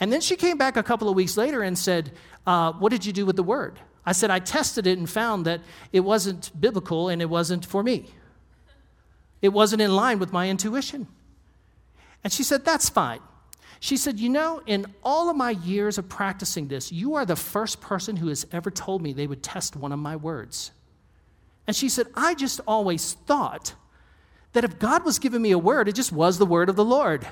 And then she came back a couple of weeks later and said, uh, What did you do with the word? I said, I tested it and found that it wasn't biblical and it wasn't for me. It wasn't in line with my intuition. And she said, That's fine. She said, You know, in all of my years of practicing this, you are the first person who has ever told me they would test one of my words. And she said, I just always thought that if God was giving me a word, it just was the word of the Lord.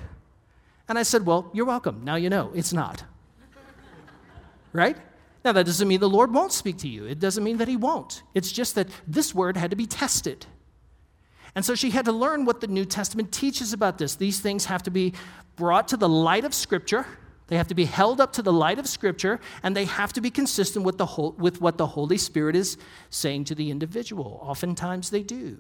And I said, Well, you're welcome. Now you know it's not. right? Now, that doesn't mean the Lord won't speak to you. It doesn't mean that He won't. It's just that this word had to be tested. And so she had to learn what the New Testament teaches about this. These things have to be brought to the light of Scripture. They have to be held up to the light of Scripture, and they have to be consistent with, the whole, with what the Holy Spirit is saying to the individual. Oftentimes they do.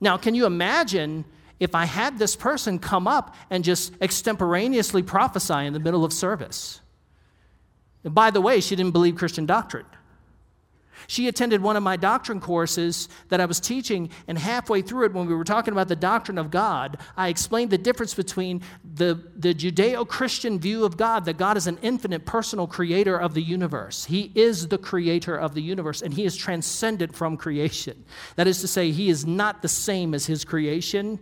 Now, can you imagine if I had this person come up and just extemporaneously prophesy in the middle of service? And by the way, she didn't believe Christian doctrine. She attended one of my doctrine courses that I was teaching, and halfway through it, when we were talking about the doctrine of God, I explained the difference between the, the Judeo Christian view of God, that God is an infinite personal creator of the universe. He is the creator of the universe, and He is transcendent from creation. That is to say, He is not the same as His creation.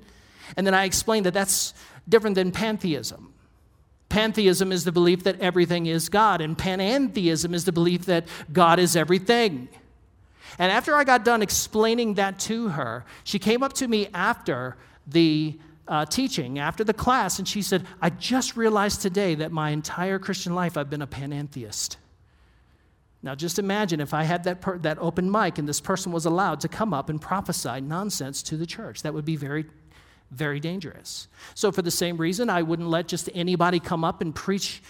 And then I explained that that's different than pantheism. Pantheism is the belief that everything is God, and panentheism is the belief that God is everything. And after I got done explaining that to her, she came up to me after the uh, teaching, after the class, and she said, I just realized today that my entire Christian life I've been a panentheist. Now, just imagine if I had that, per- that open mic and this person was allowed to come up and prophesy nonsense to the church. That would be very very dangerous. So, for the same reason, I wouldn't let just anybody come up and preach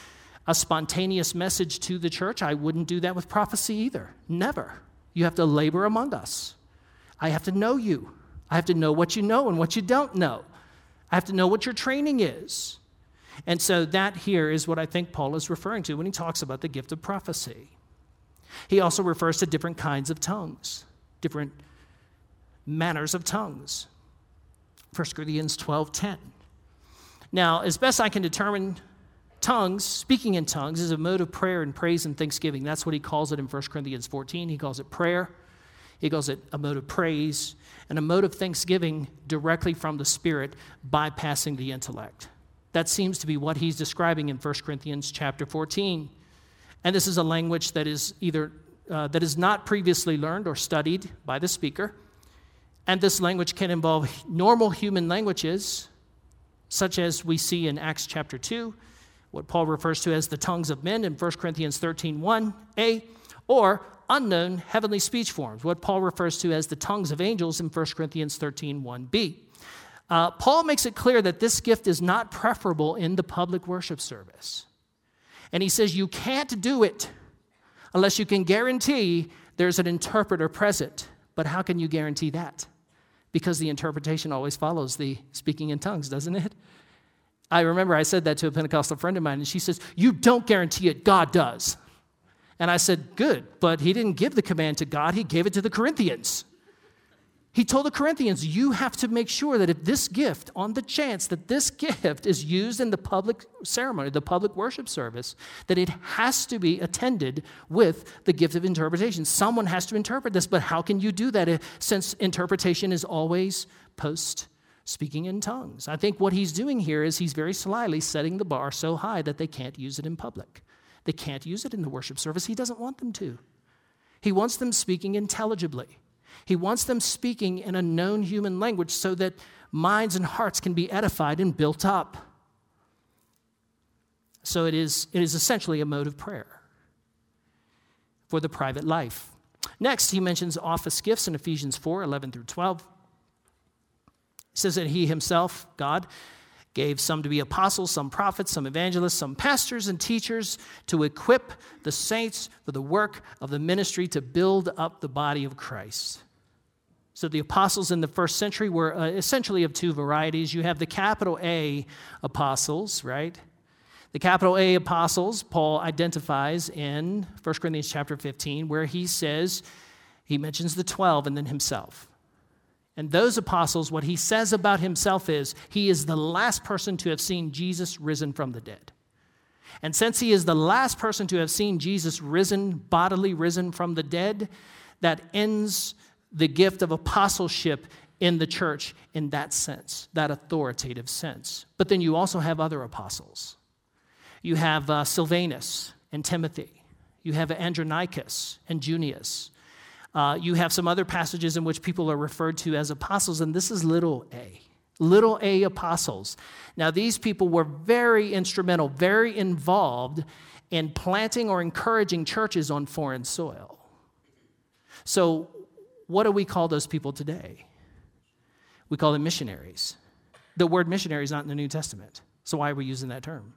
a spontaneous message to the church. I wouldn't do that with prophecy either. Never. You have to labor among us. I have to know you. I have to know what you know and what you don't know. I have to know what your training is. And so that here is what I think Paul is referring to when he talks about the gift of prophecy. He also refers to different kinds of tongues, different manners of tongues. 1 Corinthians 12:10. Now, as best I can determine, tongues, speaking in tongues, is a mode of prayer and praise and thanksgiving. That's what he calls it in 1 Corinthians 14. He calls it prayer. He calls it a mode of praise and a mode of thanksgiving directly from the Spirit, bypassing the intellect. That seems to be what he's describing in 1 Corinthians chapter 14. And this is a language that is either uh, that is not previously learned or studied by the speaker. And this language can involve normal human languages, such as we see in Acts chapter 2, what Paul refers to as the tongues of men in 1 Corinthians 13 1a, or unknown heavenly speech forms, what Paul refers to as the tongues of angels in 1 Corinthians 13 1b. Uh, Paul makes it clear that this gift is not preferable in the public worship service. And he says you can't do it unless you can guarantee there's an interpreter present. But how can you guarantee that? Because the interpretation always follows the speaking in tongues, doesn't it? I remember I said that to a Pentecostal friend of mine, and she says, You don't guarantee it, God does. And I said, Good, but he didn't give the command to God, he gave it to the Corinthians. He told the Corinthians, You have to make sure that if this gift, on the chance that this gift is used in the public ceremony, the public worship service, that it has to be attended with the gift of interpretation. Someone has to interpret this, but how can you do that since interpretation is always post speaking in tongues? I think what he's doing here is he's very slyly setting the bar so high that they can't use it in public. They can't use it in the worship service. He doesn't want them to. He wants them speaking intelligibly. He wants them speaking in a known human language so that minds and hearts can be edified and built up. So it is, it is essentially a mode of prayer for the private life. Next, he mentions office gifts in Ephesians 4 11 through 12. He says that he himself, God, gave some to be apostles, some prophets, some evangelists, some pastors and teachers to equip the saints for the work of the ministry to build up the body of Christ. So the apostles in the first century were uh, essentially of two varieties. You have the capital A apostles, right? The capital A apostles, Paul identifies in 1 Corinthians chapter 15, where he says, he mentions the 12 and then himself. And those apostles, what he says about himself is, he is the last person to have seen Jesus risen from the dead. And since he is the last person to have seen Jesus risen, bodily risen from the dead, that ends the gift of apostleship in the church in that sense, that authoritative sense. But then you also have other apostles. You have uh, Silvanus and Timothy. You have Andronicus and Junius. Uh, you have some other passages in which people are referred to as apostles, and this is little a. Little a apostles. Now, these people were very instrumental, very involved in planting or encouraging churches on foreign soil. So, what do we call those people today? We call them missionaries. The word missionary is not in the New Testament. So, why are we using that term?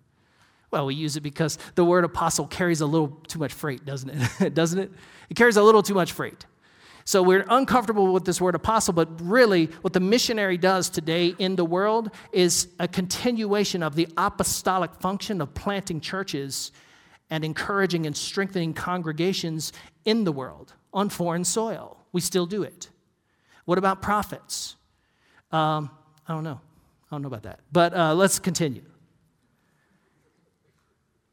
Well, we use it because the word apostle carries a little too much freight, doesn't it? doesn't it? It carries a little too much freight. So we're uncomfortable with this word apostle, but really, what the missionary does today in the world is a continuation of the apostolic function of planting churches and encouraging and strengthening congregations in the world on foreign soil. We still do it. What about prophets? Um, I don't know. I don't know about that. But uh, let's continue.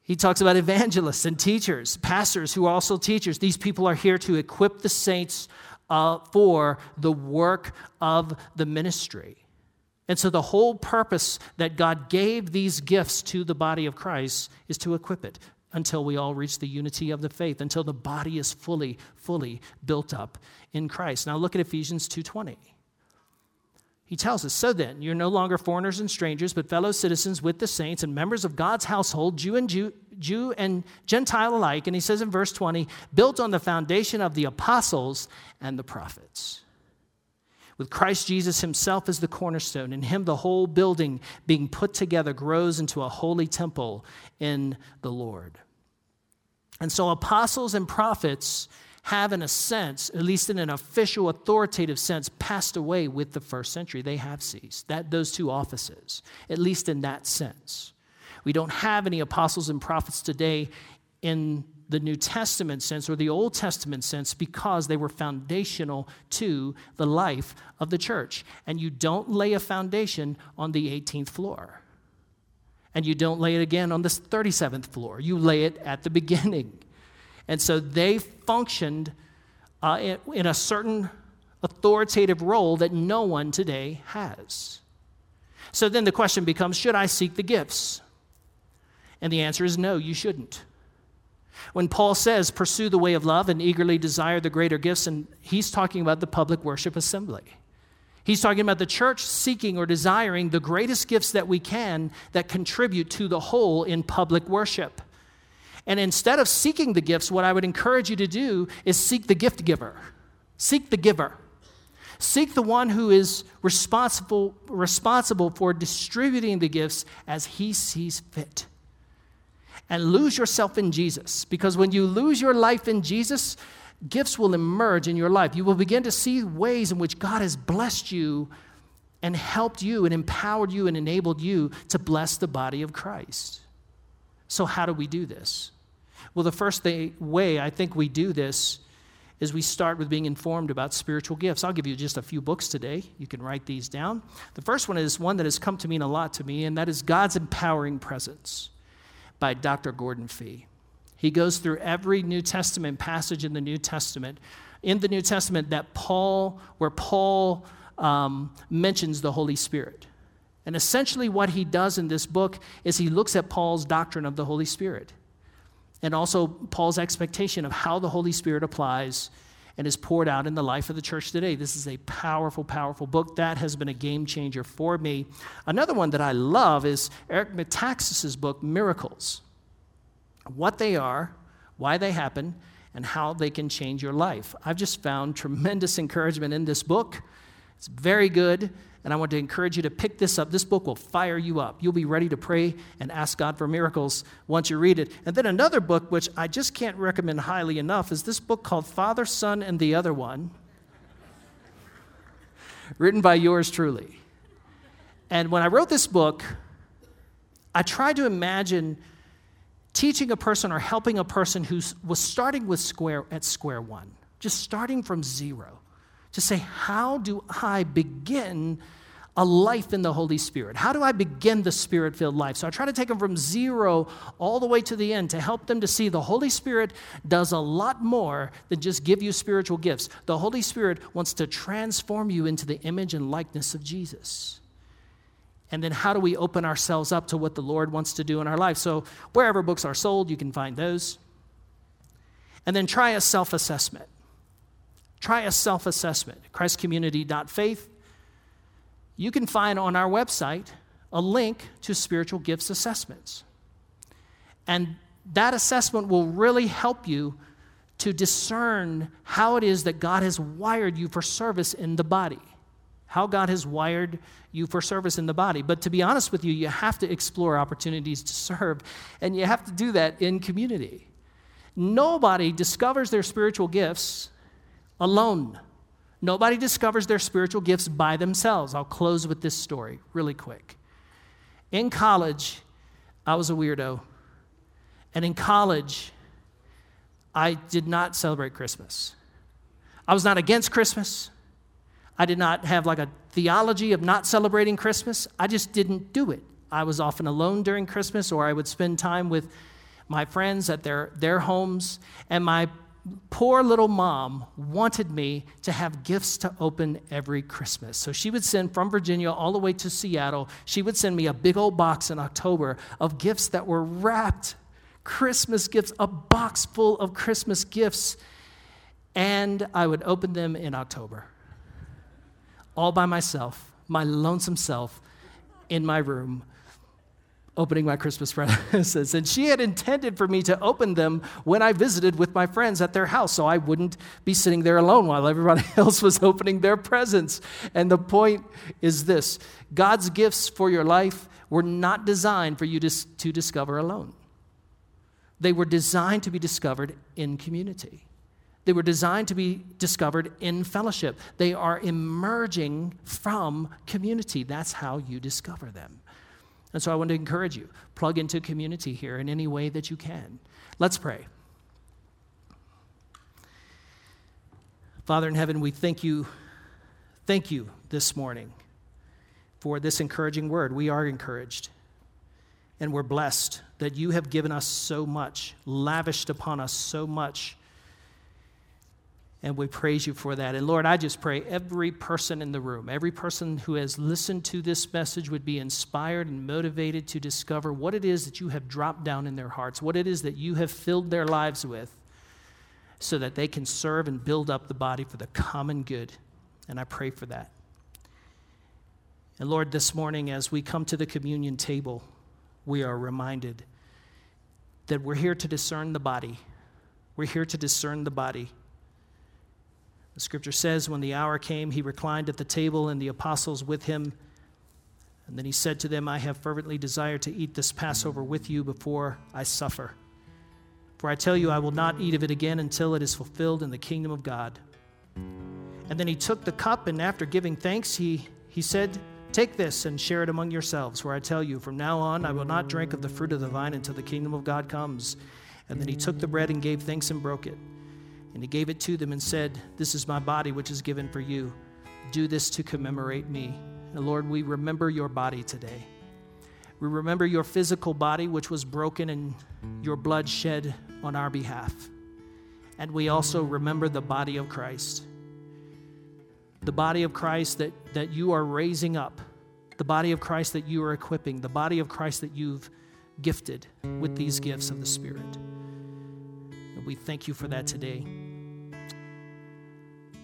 He talks about evangelists and teachers, pastors who are also teachers. These people are here to equip the saints uh, for the work of the ministry. And so, the whole purpose that God gave these gifts to the body of Christ is to equip it until we all reach the unity of the faith, until the body is fully, fully built up in Christ. Now, look at Ephesians 2:20. He tells us, So then, you're no longer foreigners and strangers, but fellow citizens with the saints and members of God's household, Jew and Jew, Jew and Gentile alike. And he says in verse 20, built on the foundation of the apostles and the prophets. With Christ Jesus himself as the cornerstone, in him the whole building being put together grows into a holy temple in the Lord. And so apostles and prophets have, in a sense, at least in an official, authoritative sense, passed away with the first century. They have ceased. That, those two offices, at least in that sense. We don't have any apostles and prophets today in the New Testament sense or the Old Testament sense because they were foundational to the life of the church. And you don't lay a foundation on the 18th floor. And you don't lay it again on the 37th floor. You lay it at the beginning. And so they functioned uh, in, in a certain authoritative role that no one today has. So then the question becomes should I seek the gifts? And the answer is no, you shouldn't. When Paul says, pursue the way of love and eagerly desire the greater gifts, and he's talking about the public worship assembly. He's talking about the church seeking or desiring the greatest gifts that we can that contribute to the whole in public worship. And instead of seeking the gifts, what I would encourage you to do is seek the gift giver. Seek the giver. Seek the one who is responsible, responsible for distributing the gifts as he sees fit. And lose yourself in Jesus. Because when you lose your life in Jesus, gifts will emerge in your life. You will begin to see ways in which God has blessed you and helped you and empowered you and enabled you to bless the body of Christ. So, how do we do this? Well, the first way I think we do this is we start with being informed about spiritual gifts. I'll give you just a few books today. You can write these down. The first one is one that has come to mean a lot to me, and that is God's Empowering Presence by Dr. Gordon Fee. He goes through every New Testament passage in the New Testament, in the New Testament that Paul, where Paul um, mentions the Holy Spirit. And essentially, what he does in this book is he looks at Paul's doctrine of the Holy Spirit and also Paul's expectation of how the Holy Spirit applies and is poured out in the life of the church today. This is a powerful, powerful book that has been a game changer for me. Another one that I love is Eric Metaxas's book, Miracles What They Are, Why They Happen, and How They Can Change Your Life. I've just found tremendous encouragement in this book. It's very good. And I want to encourage you to pick this up. This book will fire you up. You'll be ready to pray and ask God for miracles once you read it. And then another book, which I just can't recommend highly enough, is this book called Father, Son, and the Other One, written by yours truly. And when I wrote this book, I tried to imagine teaching a person or helping a person who was starting with square at square one, just starting from zero to say, How do I begin a life in the Holy Spirit? How do I begin the spirit filled life? So I try to take them from zero all the way to the end to help them to see the Holy Spirit does a lot more than just give you spiritual gifts. The Holy Spirit wants to transform you into the image and likeness of Jesus. And then how do we open ourselves up to what the Lord wants to do in our life? So wherever books are sold, you can find those. And then try a self assessment. Try a self assessment. ChristCommunity.faith. You can find on our website a link to spiritual gifts assessments. And that assessment will really help you to discern how it is that God has wired you for service in the body. How God has wired you for service in the body. But to be honest with you, you have to explore opportunities to serve, and you have to do that in community. Nobody discovers their spiritual gifts alone. Nobody discovers their spiritual gifts by themselves. I'll close with this story really quick. In college, I was a weirdo. And in college, I did not celebrate Christmas. I was not against Christmas. I did not have like a theology of not celebrating Christmas. I just didn't do it. I was often alone during Christmas, or I would spend time with my friends at their, their homes. And my poor little mom wanted me to have gifts to open every Christmas. So she would send from Virginia all the way to Seattle, she would send me a big old box in October of gifts that were wrapped Christmas gifts, a box full of Christmas gifts. And I would open them in October, all by myself, my lonesome self in my room opening my Christmas presents. And she had intended for me to open them when I visited with my friends at their house, so I wouldn't be sitting there alone while everybody else was opening their presents. And the point is this God's gifts for your life were not designed for you to, to discover alone, they were designed to be discovered in community. They were designed to be discovered in fellowship. They are emerging from community. That's how you discover them. And so I want to encourage you plug into community here in any way that you can. Let's pray. Father in heaven, we thank you. Thank you this morning for this encouraging word. We are encouraged and we're blessed that you have given us so much, lavished upon us so much. And we praise you for that. And Lord, I just pray every person in the room, every person who has listened to this message would be inspired and motivated to discover what it is that you have dropped down in their hearts, what it is that you have filled their lives with, so that they can serve and build up the body for the common good. And I pray for that. And Lord, this morning, as we come to the communion table, we are reminded that we're here to discern the body. We're here to discern the body. The scripture says, when the hour came, he reclined at the table and the apostles with him. And then he said to them, I have fervently desired to eat this Passover with you before I suffer. For I tell you, I will not eat of it again until it is fulfilled in the kingdom of God. And then he took the cup, and after giving thanks, he, he said, Take this and share it among yourselves, for I tell you, from now on I will not drink of the fruit of the vine until the kingdom of God comes. And then he took the bread and gave thanks and broke it. And he gave it to them and said, This is my body, which is given for you. Do this to commemorate me. And Lord, we remember your body today. We remember your physical body, which was broken and your blood shed on our behalf. And we also remember the body of Christ the body of Christ that, that you are raising up, the body of Christ that you are equipping, the body of Christ that you've gifted with these gifts of the Spirit. And we thank you for that today.